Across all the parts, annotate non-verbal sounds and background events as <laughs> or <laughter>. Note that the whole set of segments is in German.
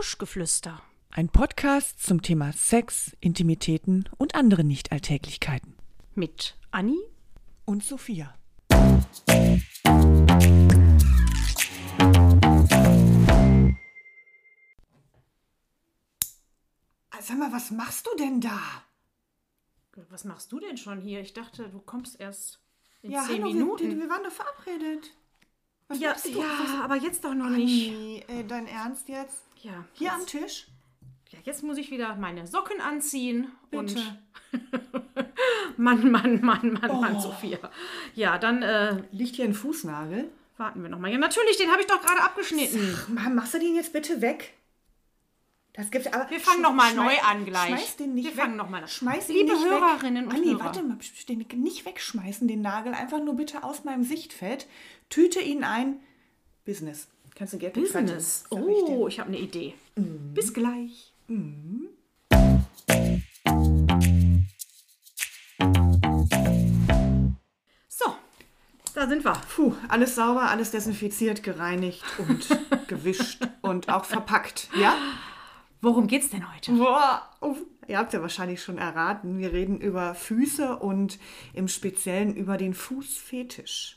Buschgeflüster. Ein Podcast zum Thema Sex, Intimitäten und andere Nichtalltäglichkeiten. Mit Anni Und Sophia. Sag mal, was machst du denn da? Was machst du denn schon hier? Ich dachte, du kommst erst in Ja, zehn hallo, Minuten. Wir, wir waren doch verabredet. Was ja, du? ja, aber jetzt doch noch nicht. Nee, äh, dein Ernst jetzt? Ja, Hier am jetzt, Tisch? ja, jetzt muss ich wieder meine Socken anziehen. Bitte. Und <laughs> Mann, Mann, Mann, Mann, Mann, Oh. Sophia. Ja, dann äh, Liegt hier ein Fußnagel? warten wir noch mal. Ja, natürlich, den habe ich doch gerade abgeschnitten. Mann, machst du den jetzt bitte weg? Das gibt's aber. Wir fangen Sch- noch mal schmeiß- neu an gleich. Schmeiß den nicht Wir weg. fangen noch mal an. Schmeiß Liebe nicht Hörerinnen weg. und Anni, Hörer. warte mal, den nicht wegschmeißen, den Nagel. Einfach nur bitte aus meinem Sichtfeld. Tüte ihn ein. Business. Kannst du Geld Business. Sag ich. Oh, ich habe eine Idee. Bis gleich. So, da sind wir. Puh, alles sauber, alles desinfiziert, gereinigt und <laughs> gewischt und auch verpackt. Ja? Worum geht's denn heute? Boah, ihr habt ja wahrscheinlich schon erraten. Wir reden über Füße und im Speziellen über den Fußfetisch.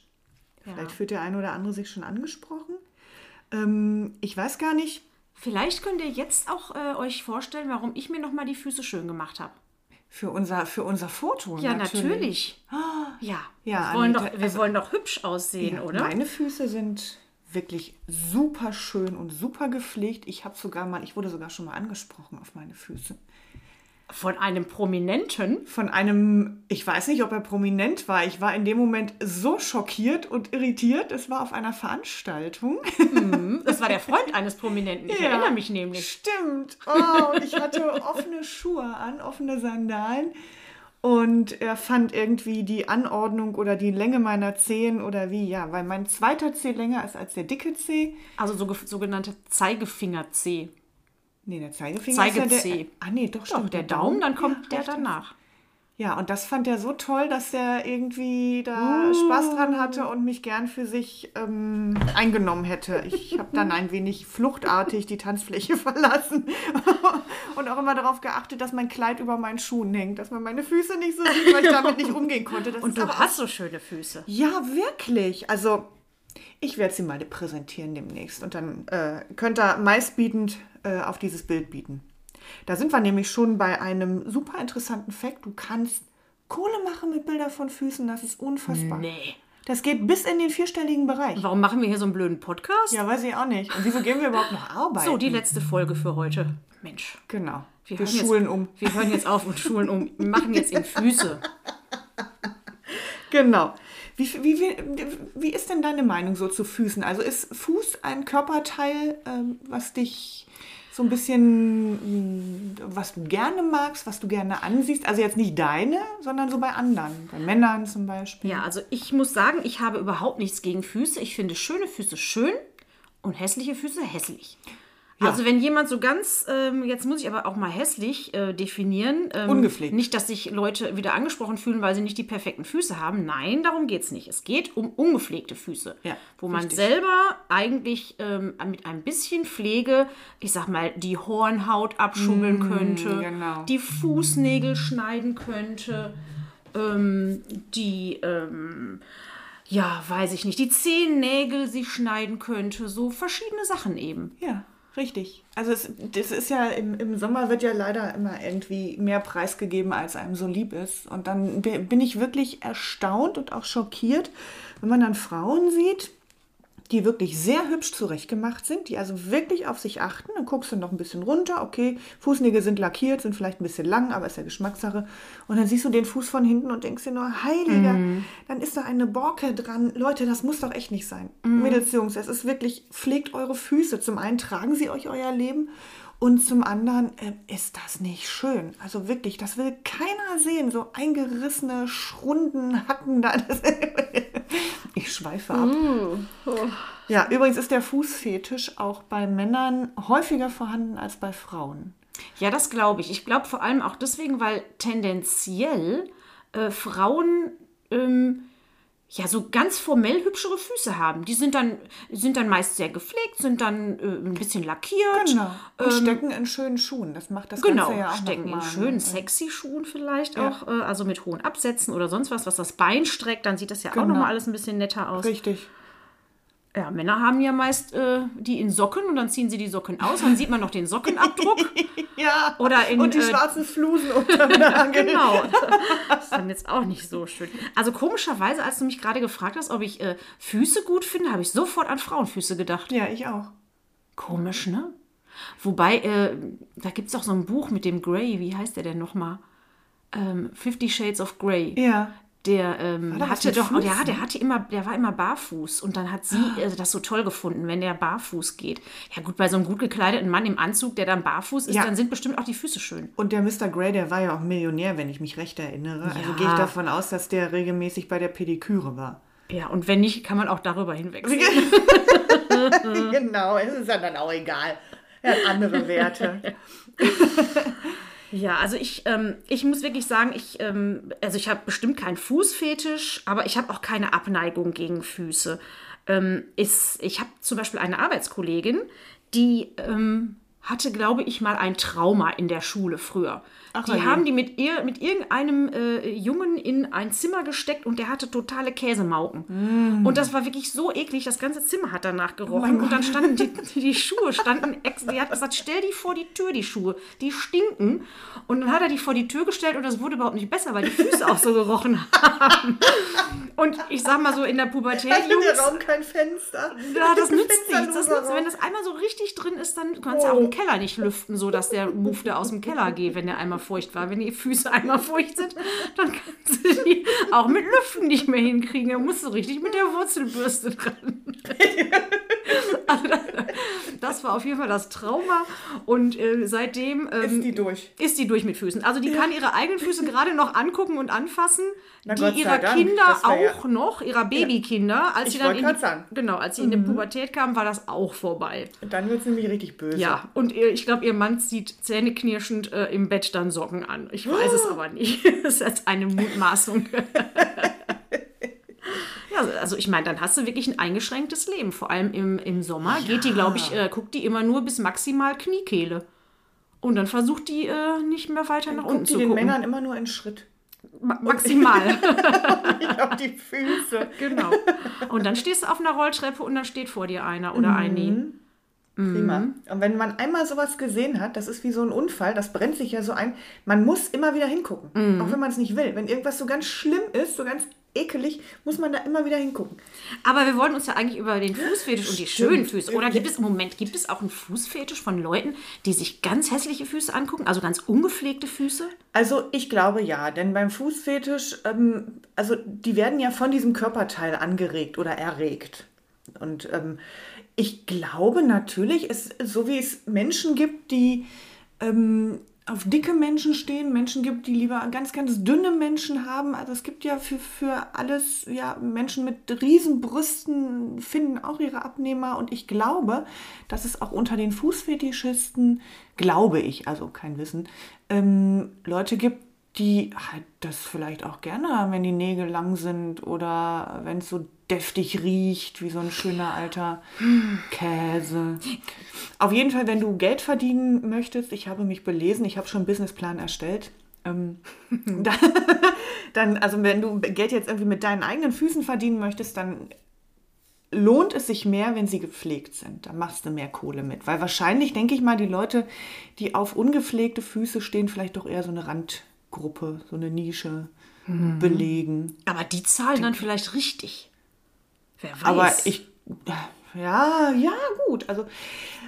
Vielleicht fühlt der eine oder andere sich schon angesprochen. Ähm, ich weiß gar nicht. Vielleicht könnt ihr jetzt auch äh, euch vorstellen, warum ich mir noch mal die Füße schön gemacht habe. Für unser, für unser Foto. Ja, natürlich. Ja, Ja, wir, wollen doch, wir also- wollen doch hübsch aussehen, Ja, oder? Meine Füße sind wirklich super schön und super gepflegt. Ich habe sogar mal, ich wurde sogar schon mal angesprochen auf meine Füße. Von einem Prominenten. Von einem, ich weiß nicht, ob er prominent war. Ich war in dem Moment so schockiert und irritiert. Es war auf einer Veranstaltung. Das war der Freund eines Prominenten. Ich <laughs> Ja. erinnere mich nämlich. Stimmt. Oh, und ich hatte offene Schuhe an, offene Sandalen. Und er fand irgendwie die Anordnung oder die Länge meiner Zehen oder wie, ja, weil mein zweiter Zeh länger ist als der dicke Zeh. Also so, sogenannte Zeigefinger-C. Nee, der Zeigefinger ist ja der. Ah, nee, doch, stimmt. Doch, der Daumen, dann kommt Ja, der danach. Ja, und das fand er so toll, dass er irgendwie da Spaß dran hatte und mich gern für sich ähm, eingenommen hätte. Ich habe dann ein wenig fluchtartig die Tanzfläche <laughs> verlassen <laughs> und auch immer darauf geachtet, dass mein Kleid über meinen Schuhen hängt, dass man meine Füße nicht so sieht, weil ich damit nicht umgehen konnte. Das Und du aber hast so schöne Füße. ja, wirklich. Also, ich werde sie mal präsentieren demnächst. Und dann äh, könnt ihr meistbietend äh, auf dieses Bild bieten. Da sind wir nämlich schon bei einem super interessanten Fakt. Du kannst Kohle machen mit Bildern von Füßen. Das ist unfassbar. Nee. Das geht bis in den vierstelligen Bereich. Warum machen wir hier so einen blöden Podcast? Ja, weiß ich auch nicht. Und wieso gehen wir überhaupt noch arbeiten? So, die letzte Folge für heute. Mensch. Genau. Wir, hören schulen jetzt, um. Wir hören jetzt auf und schulen um. Wir machen jetzt in Füße. Genau. Wie, wie, wie, wie ist denn deine Meinung so zu Füßen? Also ist Fuß ein Körperteil, ähm, was dich so ein bisschen, mh, was du gerne magst, was du gerne ansiehst? Also jetzt nicht deine, sondern so bei anderen, bei Männern zum Beispiel. Ja, also ich muss sagen, ich habe überhaupt nichts gegen Füße. Ich finde schöne Füße schön und hässliche Füße hässlich. Also wenn jemand so ganz, ähm, jetzt muss ich aber auch mal hässlich äh, definieren. Ähm, Ungepflegt. Nicht, dass sich Leute wieder angesprochen fühlen, weil sie nicht die perfekten Füße haben. Nein, darum geht es nicht. Es geht um ungepflegte Füße. Ja, wo man richtig. selber eigentlich ähm, mit ein bisschen Pflege, ich sag mal, die Hornhaut abschubbeln könnte, genau. die Fußnägel schneiden könnte, ähm, die, ähm, ja, weiß ich nicht, die Zehennägel sie schneiden könnte, so verschiedene Sachen eben. Ja, richtig. Also es, das ist ja im, im Sommer wird ja leider immer irgendwie mehr preisgegeben, als einem so lieb ist. Und dann bi- bin ich wirklich erstaunt und auch schockiert, wenn man dann Frauen sieht, die wirklich sehr hübsch zurechtgemacht sind, die also wirklich auf sich achten. Dann guckst du noch ein bisschen runter, okay, Fußnägel sind lackiert, sind vielleicht ein bisschen lang, aber ist ja Geschmackssache. Und dann siehst du den Fuß von hinten und denkst dir nur, heiliger, dann ist da eine Borke dran. Leute, das muss doch echt nicht sein. Mädels, Jungs, es ist wirklich, pflegt eure Füße. Zum einen tragen sie euch euer Leben und zum anderen äh, ist das nicht schön. Also wirklich, das will keiner sehen. So eingerissene Schrunden, Hacken da. <laughs> Ich schweife ab. Ja, übrigens ist der Fußfetisch auch bei Männern häufiger vorhanden als bei Frauen. Ja, das glaube ich. Ich glaube vor allem auch deswegen, weil tendenziell äh, Frauen ähm, ja, so ganz formell hübschere Füße haben. Die sind dann, sind dann meist sehr gepflegt, sind dann äh, ein bisschen lackiert. Genau. Und stecken in schönen Schuhen. Das macht das Genau, Ganze ja auch stecken in schönen, ne? sexy Schuhen vielleicht auch, äh, also mit hohen Absätzen oder sonst was, was das Bein streckt, dann sieht das ja auch Genau. nochmal alles ein bisschen netter aus. Richtig. Ja, Männer haben ja meist äh, die in Socken und dann ziehen sie die Socken aus, dann sieht man noch den Sockenabdruck. <laughs> Ja. Oder in, Und die äh, schwarzen Flusen unter <laughs> genau. Das ist dann jetzt auch nicht so schön. Also komischerweise, als du mich gerade gefragt hast, ob ich äh, Füße gut finde, habe ich sofort an Frauenfüße gedacht. Ja, ich auch. Komisch, ne? Wobei, äh, da gibt es auch so ein Buch mit dem Grey, wie heißt der denn nochmal? Ähm, Fifty Shades of Grey. Ja. Der ähm, hatte doch, Füßen? ja, der hatte immer, der war immer barfuß und dann hat sie äh, das so toll gefunden, wenn der barfuß geht. Ja gut, bei so einem gut gekleideten Mann im Anzug, der dann barfuß ist, Ja. dann sind bestimmt auch die Füße schön. Und der Mr. Grey, der war ja auch Millionär, wenn ich mich recht erinnere. Also Ja. gehe ich davon aus, dass der regelmäßig bei der Pediküre war. Ja, und wenn nicht, kann man auch darüber hinwechseln. <laughs> <laughs> genau, es ist ja dann auch egal. Er hat andere Werte. <laughs> Ja, also ich, ähm, ich muss wirklich sagen, ich, ähm, also ich habe bestimmt keinen Fußfetisch, aber ich habe auch keine Abneigung gegen Füße. Ähm, ist, ich habe zum Beispiel eine Arbeitskollegin, die ähm, hatte, glaube ich, mal ein Trauma in der Schule früher. Ach, die herrje. haben die mit ihr, mit irgendeinem äh, Jungen in ein Zimmer gesteckt und der hatte totale Käsemauken. Und das war wirklich so eklig, das ganze Zimmer hat danach gerochen. und dann standen die, <laughs> die Schuhe, standen ex Die hat gesagt, stell die vor die Tür, die Schuhe, die stinken. Und dann hat er die vor die Tür gestellt und das wurde überhaupt nicht besser, weil die Füße auch so gerochen <laughs> haben. Und ich sag mal so, in der Pubertät, Hat in der Raum kein Fenster. ja, das nützt nichts. Das nützt, wenn das einmal so richtig drin ist, dann kannst du Oh. auch Keller nicht lüften, so dass der Move aus dem Keller geht, wenn der einmal feucht war. Wenn die Füße einmal feucht sind, dann kannst du die auch mit Lüften nicht mehr hinkriegen. Da musst du richtig mit der Wurzelbürste dran. <laughs> Also das, war auf jeden Fall das Trauma. Und äh, seitdem ähm, Ist die durch. ist die durch mit Füßen. Also die kann ihre eigenen Füße <laughs> gerade noch angucken und anfassen. Na die ihrer Dank, Kinder wär ja- auch noch, ihrer Babykinder. Als Ich sie dann in die, sagen. genau, als sie in die Pubertät kam, war das auch vorbei. Dann wird es nämlich richtig böse. Ja, und ihr, ich glaube, ihr Mann zieht zähneknirschend äh, im Bett dann Socken an. Ich weiß es <gasps> aber nicht. <laughs> das ist jetzt eine Mutmaßung. <laughs> ja, also ich meine, dann hast du wirklich ein eingeschränktes Leben. Vor allem im, im Sommer geht die, glaube ich, äh, guckt die immer nur bis maximal Kniekehle. Und dann versucht die äh, nicht mehr weiter nach unten Guckt die zu den gucken. Männern immer nur in Schritt. Ma maximal. <laughs> <laughs> Ich auf die Füße. genau. Und dann stehst du auf einer Rolltreppe und dann steht vor dir einer oder eine. Prima. Mhm. Und wenn man einmal sowas gesehen hat, das ist wie so ein Unfall, das brennt sich ja so ein, man muss immer wieder hingucken. Mhm. Auch wenn man es nicht will. Wenn irgendwas so ganz schlimm ist, so ganz ekelig, muss man da immer wieder hingucken. Aber wir wollen uns ja eigentlich über den Fußfetisch und die schönen Füße. Oder gibt es im Moment gibt es auch einen Fußfetisch von Leuten, die sich ganz hässliche Füße angucken, also ganz ungepflegte Füße? Also ich glaube ja, denn beim Fußfetisch, ähm, also die werden ja von diesem Körperteil angeregt oder erregt. Und ähm, ich glaube natürlich, es, so wie es Menschen gibt, die ähm, auf dicke Menschen stehen, Menschen gibt, die lieber ganz, ganz dünne Menschen haben. Also es gibt ja für, für alles, ja, Menschen mit riesen Brüsten finden auch ihre Abnehmer. Und ich glaube, dass es auch unter den Fußfetischisten, glaube ich, also kein Wissen, ähm, Leute gibt, die halt das vielleicht auch gerne haben, wenn die Nägel lang sind oder wenn es so deftig riecht, wie so ein schöner alter Käse. Auf jeden Fall, wenn du Geld verdienen möchtest, ich habe mich belesen, ich habe schon einen Businessplan erstellt. Ähm, <laughs> dann, dann, also wenn du Geld jetzt irgendwie mit deinen eigenen Füßen verdienen möchtest, dann lohnt es sich mehr, wenn sie gepflegt sind. Da machst du mehr Kohle mit. Weil wahrscheinlich, denke ich mal, die Leute, die auf ungepflegte Füße stehen, vielleicht doch eher so eine Randgruppe, so eine Nische belegen. Aber die zahlen dann vielleicht richtig. Wer weiß. Aber ich, ja, ja, gut. Also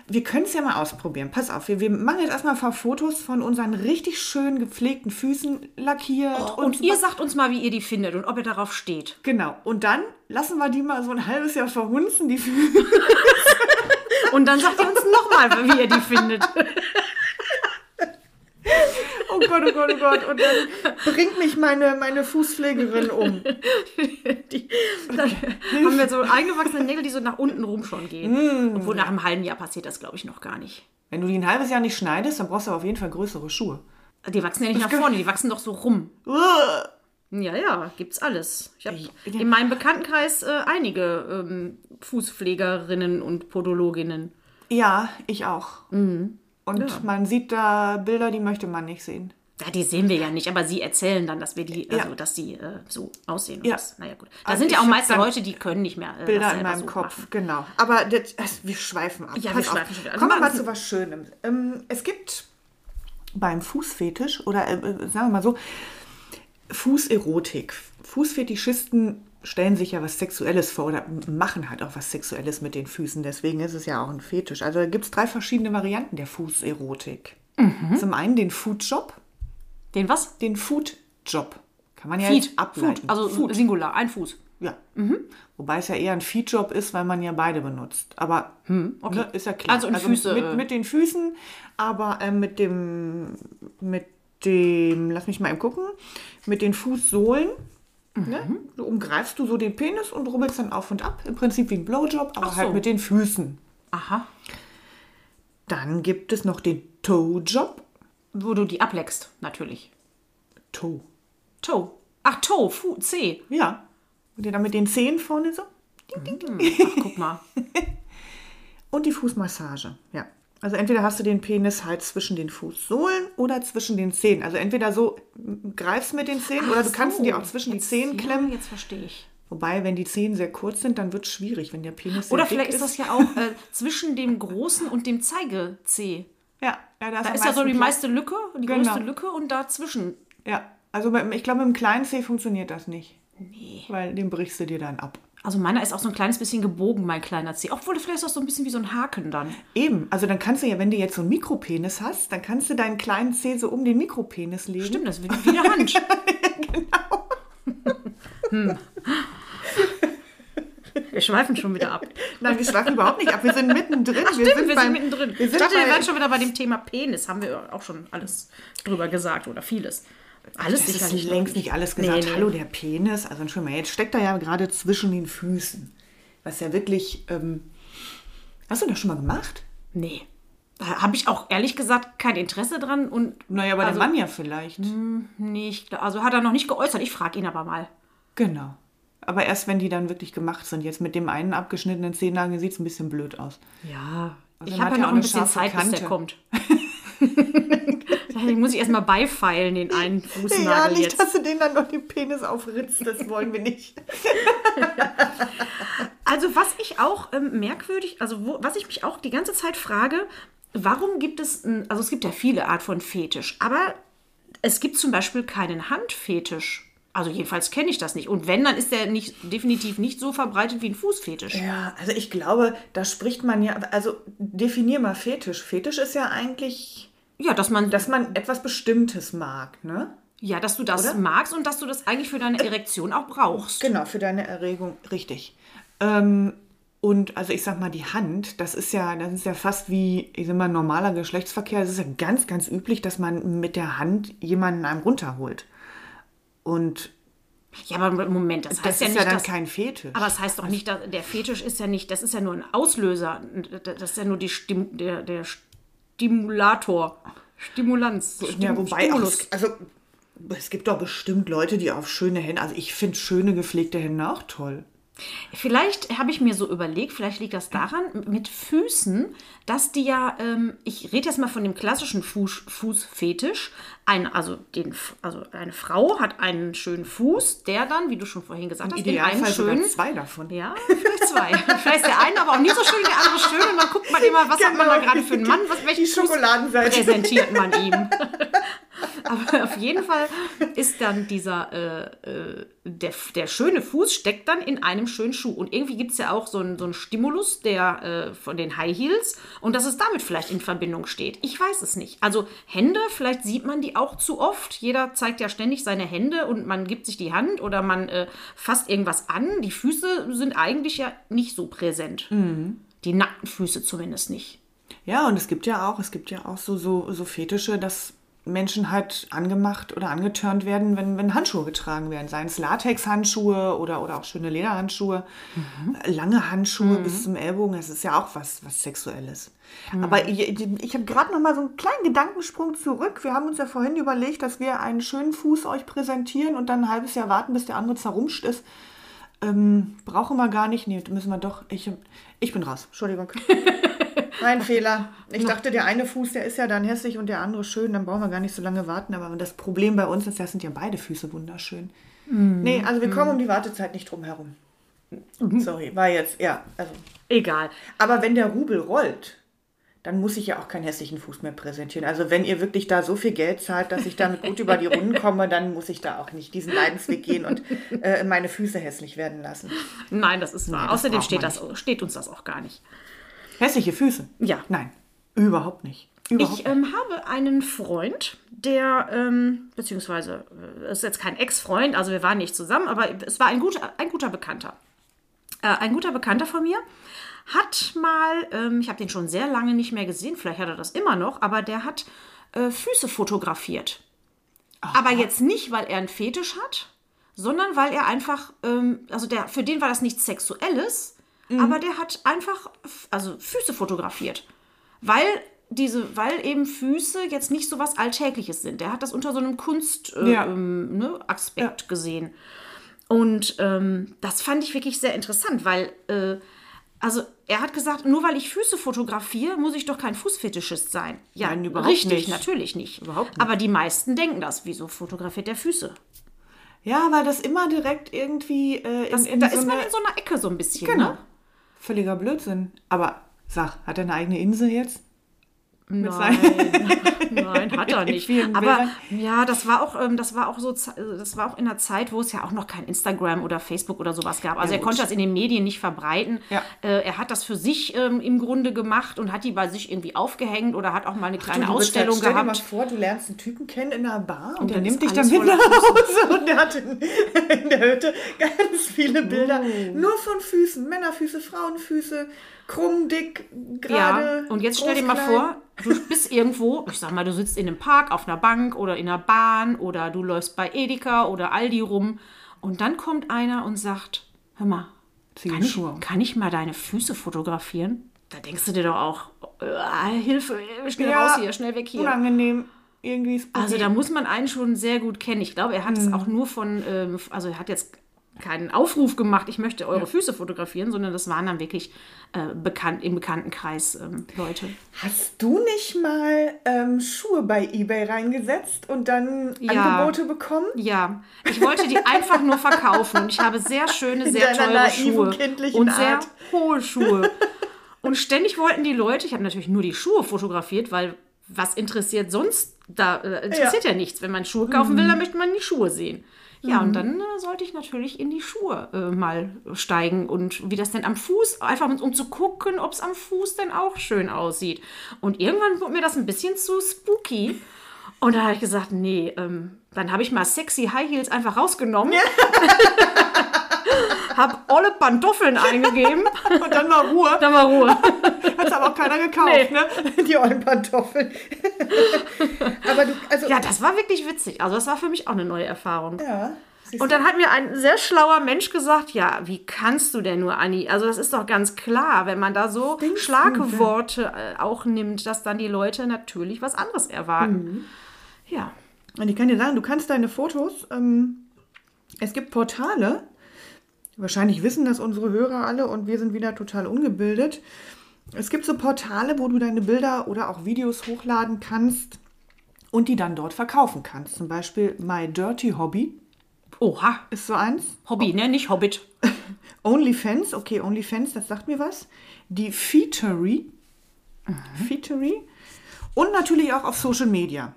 wir können es ja mal ausprobieren. Pass auf, wir, wir machen jetzt erstmal ein paar Fotos von unseren richtig schön gepflegten Füßen lackiert. und ihr sagt uns mal, wie ihr die findet und ob ihr darauf steht. Genau. Und dann lassen wir die mal so ein halbes Jahr verhunzen, die Füße. <laughs> Und dann sagt ihr uns nochmal, wie ihr die findet. <laughs> Oh Gott, oh Gott, oh Gott. Und dann <laughs> bringt mich meine, meine Fußpflegerin um. <laughs> Die, dann haben wir so eingewachsene Nägel, die so nach unten rum schon gehen. Obwohl nach einem halben Jahr passiert das, glaube ich, noch gar nicht. Wenn du die ein halbes Jahr nicht schneidest, dann brauchst du auf jeden Fall größere Schuhe. Die wachsen ja nicht nach vorne, die wachsen doch so rum. Ja, ja, gibt's alles. Ich habe Ja. in meinem Bekanntenkreis äh, einige ähm, Fußpflegerinnen und Podologinnen. Ja, ich auch. Mhm. Und man sieht da Bilder, die möchte man nicht sehen. Ja, die sehen wir ja nicht, aber sie erzählen dann, dass wir die, also Ja. dass die äh, so aussehen. Ja. Das, naja, gut. Da Also sind ja auch meist Leute, die können nicht mehr. Äh, Bilder in meinem so Kopf, machen. genau. Aber das, das, wir schweifen ab. Ja, Pass wir auf. schweifen wieder. Kommen wir Also mal mal- zu was Schönem. Ähm, es gibt beim Fußfetisch oder äh, äh, sagen wir mal so, Fußerotik. Fußfetischisten stellen sich ja was Sexuelles vor oder machen halt auch was Sexuelles mit den Füßen. Deswegen ist es ja auch ein Fetisch. Also da gibt es drei verschiedene Varianten der Fußerotik. Mhm. Zum einen den Foodjob, Den was? den Foodjob. Kann man ja jetzt ableiten. Foot. Also Food. Singular, ein Fuß. Ja. Wobei es ja eher ein Feedjob ist, weil man ja beide benutzt. Aber okay. ne, ist ja klar. Also in Füße, mit, äh, mit den Füßen, aber äh, mit dem, mit dem, lass mich mal eben gucken, mit den Fußsohlen. Ne? Du umgreifst du so den Penis und rubbelst dann auf und ab. Im Prinzip wie ein Blowjob, aber halt so. mit den Füßen. Aha. Dann gibt es noch den Toe-Job. Wo du die ableckst, natürlich. Toe. Toe. Ach, Toe, Fu, C. Ja. Und dann mit den Zehen vorne so. Ach, guck mal. <laughs> Und die Fußmassage, ja. Also entweder hast du den Penis halt zwischen den Fußsohlen oder zwischen den Zehen. Also entweder so greifst mit den Zehen oder du kannst ihn dir auch zwischen die Zehen klemmen. Ja, jetzt verstehe ich. Wobei, wenn die Zehen sehr kurz sind, dann wird es schwierig, wenn der Penis sehr Oder vielleicht ist das ja auch äh, zwischen dem großen und dem Zeige-C. Ja, ja da, Da am ist ja so die Platz. meiste Lücke, die Genau. größte Lücke und dazwischen. Ja, also ich glaube, mit dem kleinen Zeh funktioniert das nicht. Nee. Weil den brichst du dir dann ab. Also meiner ist auch so ein kleines bisschen gebogen, mein kleiner C. Obwohl, vielleicht ist das so ein bisschen wie so ein Haken dann. Eben, also dann kannst du ja, wenn du jetzt so einen Mikropenis hast, dann kannst du deinen kleinen Zeh so um den Mikropenis legen. Stimmt, das ist wie eine Hand. Hm. <laughs> Wir schweifen schon wieder ab. Nein, wir schweifen überhaupt nicht ab. Wir sind mittendrin. Stimmt, wir sind mittendrin. Wir ich sind dachte, wir wären schon wieder bei dem Thema Penis. Haben wir auch schon alles drüber gesagt oder vieles. Alles Das ist sicherlich. längst nicht alles gesagt. Nee, nee. Hallo, der Penis. Also Entschuldigung, mal, jetzt steckt er ja gerade zwischen den Füßen. Was ja wirklich. Ähm, hast du das schon mal gemacht? Nee. Da habe ich auch ehrlich gesagt kein Interesse dran und Naja, aber Also- der Mann ja vielleicht. nicht. Also hat er noch nicht geäußert. Ich frage ihn aber mal. Genau. Aber erst wenn die dann wirklich gemacht sind. Jetzt mit dem einen abgeschnittenen Zehennagel sieht es ein bisschen blöd aus. Ja. Also ich habe ja noch ein bisschen Zeit, bis der Kante. kommt. <laughs> Den muss ich erstmal beifeilen, den einen Fußnagel ja, nicht, jetzt. dass du den dann noch den Penis aufritzt. Das wollen wir nicht. <laughs> Also was ich auch ähm, merkwürdig, also wo, was ich mich auch die ganze Zeit frage, warum gibt es, also es gibt ja viele Art von Fetisch, aber es gibt zum Beispiel keinen Handfetisch. Also jedenfalls kenne ich das nicht. Und wenn, dann ist der nicht, definitiv nicht so verbreitet wie ein Fußfetisch. Ja, also ich glaube, da spricht man ja. Also definier mal Fetisch. Fetisch ist ja eigentlich, Ja, dass man, dass man etwas Bestimmtes mag, ne? ja, dass du das Oder? magst und dass du das eigentlich für deine Erektion auch brauchst. Genau, für deine Erregung, richtig. Ähm, und also ich sag mal, die Hand, das ist ja, das ist ja fast wie, ich sag mal, normaler Geschlechtsverkehr. Es ist ja ganz, ganz üblich, dass man mit der Hand jemanden einem runterholt. Und Ja, aber Moment, das heißt das ja ist nicht, ja dann dass, kein Fetisch. Aber es heißt doch nicht, dass der Fetisch ist ja nicht, das ist ja nur ein Auslöser. Das ist ja nur die der, der Stimulator. Stimulanz. ja, Stim wobei, auch, also es gibt doch bestimmt Leute, die auf schöne Hände, also ich finde schöne gepflegte Hände auch toll. Vielleicht habe ich mir so überlegt, vielleicht liegt das daran, mit Füßen, dass die ja, ähm, ich rede jetzt mal von dem klassischen Fuß, Fußfetisch. Ein, also, den, also eine Frau hat einen schönen Fuß, der dann, wie du schon vorhin gesagt Im hast, Idealfall sogar schönen. zwei davon. Ja, vielleicht zwei. vielleicht ist der eine aber auch nicht so schön, der andere schön. Und dann guckt man immer, was hat man da Genau. gerade für einen Mann, was welchen Die Fuß präsentiert man ihm. Aber auf jeden Fall ist dann dieser, äh, äh, der, der schöne Fuß steckt dann in einem schönen Schuh. Und irgendwie gibt es ja auch so einen, so einen Stimulus der, äh, von den High Heels und dass es damit vielleicht in Verbindung steht. Ich weiß es nicht. Also Hände, vielleicht sieht man die auch zu oft. Jeder zeigt ja ständig seine Hände und man gibt sich die Hand oder man äh, fasst irgendwas an. Die Füße sind eigentlich ja nicht so präsent. Die nackten Füße zumindest nicht. Ja, und es gibt ja auch, es gibt ja auch so, so, so Fetische, dass Menschen halt angemacht oder angetörnt werden, wenn, wenn Handschuhe getragen werden. Seien es Latex-Handschuhe oder, oder auch schöne Lederhandschuhe, mhm. lange Handschuhe mhm. bis zum Ellbogen. Das ist ja auch was, was Sexuelles. Mhm. Aber ich, ich habe gerade noch mal so einen kleinen Gedankensprung zurück. Wir haben uns ja vorhin überlegt, dass wir einen schönen Fuß euch präsentieren und dann ein halbes Jahr warten, bis der andere zerrumscht ist. Ähm, brauchen wir gar nicht. Nee, müssen wir doch. Ich, ich bin raus. Entschuldigung. <laughs> Mein <laughs> Fehler. Ich dachte, der eine Fuß, der ist ja dann hässlich und der andere schön, dann brauchen wir gar nicht so lange warten. Aber das Problem bei uns ist, das sind ja beide Füße wunderschön. Mm. Nee, also wir kommen mm. um die Wartezeit nicht drum herum. Mm. Sorry, war jetzt, ja, also. Egal. Aber wenn der Rubel rollt, dann muss ich ja auch keinen hässlichen Fuß mehr präsentieren. Also wenn ihr wirklich da so viel Geld zahlt, dass ich damit gut über die Runden <laughs> komme, dann muss ich da auch nicht diesen Leidensweg gehen und äh, meine Füße hässlich werden lassen. Nein, das ist wahr. Nee, Außerdem steht, das, steht uns das auch gar nicht. Hässliche Füße? Ja. Nein, überhaupt nicht. Überhaupt ich ähm, habe einen Freund, der, ähm, beziehungsweise, äh, ist jetzt kein Ex-Freund, also wir waren nicht zusammen, aber es war ein guter, ein guter Bekannter. Äh, ein guter Bekannter von mir hat mal, ähm, ich habe den schon sehr lange nicht mehr gesehen, vielleicht hat er das immer noch, aber der hat äh, Füße fotografiert. Aha. Aber jetzt nicht, weil er einen Fetisch hat, sondern weil er einfach, ähm, also der, für den war das nichts Sexuelles, Mhm. Aber der hat einfach, also Füße fotografiert. Weil diese, weil eben Füße jetzt nicht so was Alltägliches sind. Der hat das unter so einem Kunstaspekt äh, ja. ähm, ne, ja. gesehen. Und ähm, das fand ich wirklich sehr interessant, weil, äh, also er hat gesagt, nur weil ich Füße fotografiere, muss ich doch kein Fußfetischist sein. Ja, Nein, überhaupt richtig, nicht. natürlich nicht. Überhaupt nicht. Aber die meisten denken das. Wieso fotografiert der Füße? Ja, weil das immer direkt irgendwie äh, in, das, in Da so ist man in so einer Ecke so ein bisschen. Genau. Ne? Völliger Blödsinn. Aber sag, hat er eine eigene Insel jetzt? Nein, <laughs> nein, hat er nicht. Aber ja, das war auch, ähm, das war auch so, das war auch in einer Zeit, wo es ja auch noch kein Instagram oder Facebook oder sowas gab. Also ja, er konnte das in den Medien nicht verbreiten. Ja. Äh, er hat das für sich ähm, im Grunde gemacht und hat die bei sich irgendwie aufgehängt oder hat auch mal eine kleine Ach, du, Ausstellung stell gehabt. Stell dir mal vor, du lernst einen Typen kennen in einer Bar und, und der nimmt dich dann mit nach Hause <laughs> und der hat in, in, der Hütte ganz viele Bilder oh. nur von Füßen, Männerfüße, Frauenfüße krumm, dick, gerade. Ja, und jetzt stell dir mal vor, du bist irgendwo, ich sag mal, du sitzt in einem Park auf einer Bank oder in einer Bahn oder du läufst bei Edeka oder Aldi rum und dann kommt einer und sagt, hör mal, kann ich, kann ich mal deine Füße fotografieren? Da denkst du dir doch auch, äh, Hilfe, schnell ja, raus hier, schnell weg hier. Unangenehm. Irgendwie also da muss man einen schon sehr gut kennen. Ich glaube, er hat es hm. auch nur von, ähm, also er hat jetzt keinen Aufruf gemacht, ich möchte eure ja. Füße fotografieren, sondern das waren dann wirklich äh, bekannt, im Bekanntenkreis ähm, Leute. Hast du nicht mal ähm, Schuhe bei eBay reingesetzt und dann ja. Angebote bekommen? Ja, ich wollte die einfach nur verkaufen und ich habe sehr schöne, sehr teure Schuhe und sehr Art. hohe Schuhe. <laughs> Und ständig wollten die Leute, ich habe natürlich nur die Schuhe fotografiert, weil was interessiert sonst? Da äh, interessiert ja. ja. nichts. Wenn man Schuhe kaufen will, dann mhm. möchte man die Schuhe sehen. Ja, mhm. und dann äh, sollte ich natürlich in die Schuhe äh, mal steigen und wie das denn am Fuß, einfach um zu gucken, ob es am Fuß denn auch schön aussieht. Und irgendwann wurde mir das ein bisschen zu spooky. Und da habe ich gesagt, nee, ähm, dann habe ich mal sexy High Heels einfach rausgenommen. Ja. <laughs> habe alle Pantoffeln eingegeben. Und dann war Ruhe. Dann war Ruhe. Hat aber auch keiner gekauft, nee. ne? Die ollen Pantoffeln. <laughs> aber du, also. Ja, das war wirklich witzig. Also, das war für mich auch eine neue Erfahrung. Ja. Und dann hat mir ein sehr schlauer Mensch gesagt, ja, wie kannst du denn nur, Anni? Also das ist doch ganz klar, wenn man da so Schlagworte äh, auch nimmt, dass dann die Leute natürlich was anderes erwarten. Mhm. Ja. Und ich kann dir sagen, du kannst deine Fotos, ähm, es gibt Portale, Wahrscheinlich wissen das unsere Hörer alle und wir sind wieder total ungebildet. Es gibt so Portale, wo du deine Bilder oder auch Videos hochladen kannst und die dann dort verkaufen kannst. Zum Beispiel My Dirty Hobby. Oha. Ist so eins. Hobby, ne? Nicht Hobbit. <laughs> OnlyFans, okay, OnlyFans, das sagt mir was. Die Featery. Mhm. Featery. Und natürlich auch auf Social Media.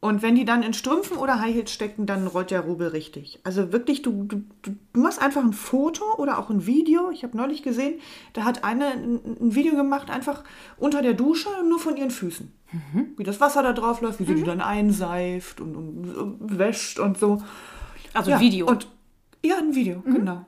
Und wenn die dann in Strümpfen oder High Heels stecken, dann rollt der Rubel richtig. Also wirklich, du, du, du machst einfach ein Foto oder auch ein Video. Ich habe neulich gesehen, da hat eine ein, ein, Video gemacht, einfach unter der Dusche, nur von ihren Füßen. Mhm. Wie das Wasser da drauf läuft, wie sie mhm. die dann einseift und, und, und, wäscht und so. Also ja, Video. Und, ja, ein Video, mhm. genau.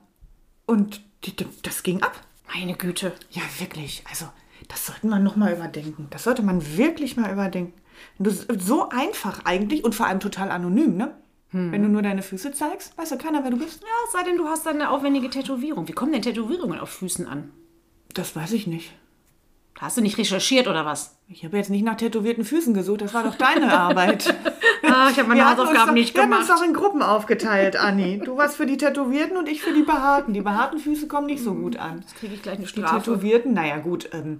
Und die, das ging ab. Meine Güte. Ja, wirklich. Also, das sollte man nochmal überdenken. Das sollte man wirklich mal überdenken. Du, so einfach eigentlich und vor allem total anonym, ne? Wenn du nur deine Füße zeigst, weiß ja keiner, wer du bist. Ja, es sei denn, du hast dann eine aufwendige Tätowierung. Wie kommen denn Tätowierungen auf Füßen an? Das weiß ich nicht. Hast du nicht recherchiert oder was? Ich habe jetzt nicht nach tätowierten Füßen gesucht, das war doch deine <laughs> Arbeit. Ah, ich habe meine Hausaufgaben doch, nicht wir haben uns gemacht. doch in Gruppen aufgeteilt, Anni. Du warst für die Tätowierten und ich für die Behaarten. Die behaarten Füße kommen nicht so gut an. Kriege ich gleich eine Die Strafe. Tätowierten, naja gut, ähm,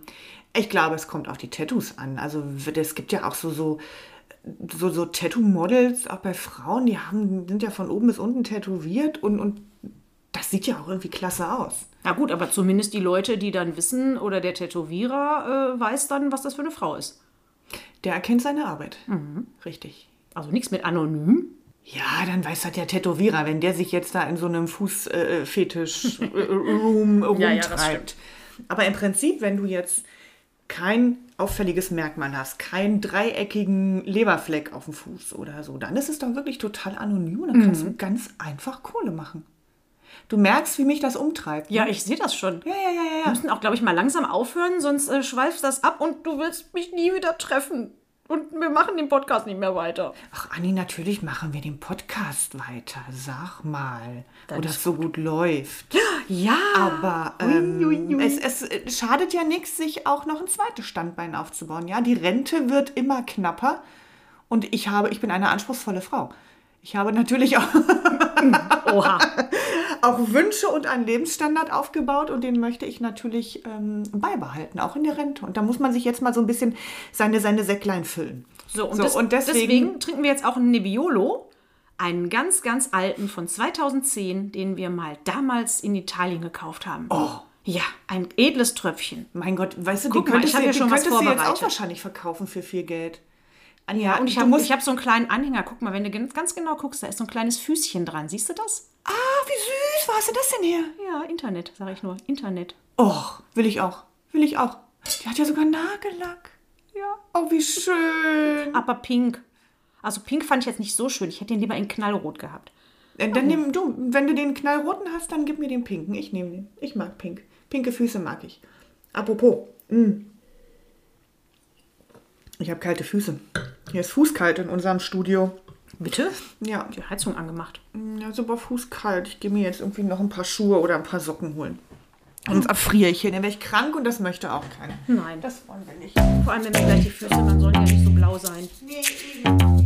ich glaube, es kommt auf die Tattoos an. Also es gibt ja auch so, so, so, so Tattoo-Models, auch bei Frauen, die haben, sind ja von oben bis unten tätowiert und, und das sieht ja auch irgendwie klasse aus. Na gut, aber zumindest die Leute, die dann wissen oder der Tätowierer äh, weiß dann, was das für eine Frau ist. Der erkennt seine Arbeit. Mhm. Richtig. Also nichts mit anonym. Ja, dann weiß das der Tätowierer, wenn der sich jetzt da in so einem Fußfetisch-Room <laughs> Ja, ja, das rumtreibt. Aber im Prinzip, wenn du jetzt kein auffälliges Merkmal hast, keinen dreieckigen Leberfleck auf dem Fuß oder so, dann ist es doch wirklich total anonym und dann kannst Mhm. du ganz einfach Kohle machen. Du merkst, wie mich das umtreibt. ne? Ja, ich sehe das schon. ja, ja, ja, ja, Wir müssen auch, glaube ich, mal langsam aufhören, sonst äh, schweifst das ab und du willst mich nie wieder treffen. Und wir machen den Podcast nicht mehr weiter. Ach, Anni, natürlich machen wir den Podcast weiter. Sag mal, wo Dann das so gut läuft. <gasps> Ja. Aber ähm, Es, es äh, schadet ja nichts, sich auch noch ein zweites Standbein aufzubauen. Ja, die Rente wird immer knapper und ich habe, ich bin eine anspruchsvolle Frau. Ich habe natürlich auch, <laughs> Oha. auch Wünsche und einen Lebensstandard aufgebaut und den möchte ich natürlich ähm, beibehalten, auch in der Rente. Und da muss man sich jetzt mal so ein bisschen seine, seine Säcklein füllen. So, und, So, des, und deswegen, deswegen- trinken wir jetzt auch einen Nebbiolo. Einen ganz, ganz alten von 2010, den wir mal damals in Italien gekauft haben. Oh. Ja, ein edles Tröpfchen. Mein Gott, weißt du, Guck mal, könntest, ich hab du, ja schon was könntest du jetzt auch vorbereitet. wahrscheinlich verkaufen für viel Geld. Anja, Und ich habe hab so einen kleinen Anhänger. Guck mal, wenn du ganz, genau guckst, da ist so ein kleines Füßchen dran. Siehst du das? Ah, wie süß, wo hast du das denn her? Ja, Internet, sage ich nur. Internet. Och, will ich auch. Will ich auch. Die hat ja sogar Nagellack. Ja. Oh, wie schön. Aber pink. Also pink fand ich jetzt nicht so schön. Ich hätte den lieber in knallrot gehabt. Äh, Dann nimm du, wenn du den knallroten hast, dann gib mir den pinken. Ich nehme den. Ich mag pink. Pinke Füße mag ich. Apropos. mm. Ich habe kalte Füße. Hier ist fußkalt in unserem Studio. Bitte? Ja, Die Heizung angemacht. ja super fußkalt. Ich gehe mir jetzt irgendwie noch ein paar Schuhe oder ein paar Socken holen. Sonst erfriere ich hier. Dann wäre ich krank und das möchte auch keiner. Nein. Das wollen wir nicht. Vor allem, wenn mir gleich die Füße, dann sollen die ja nicht so blau sein. Nee, eben.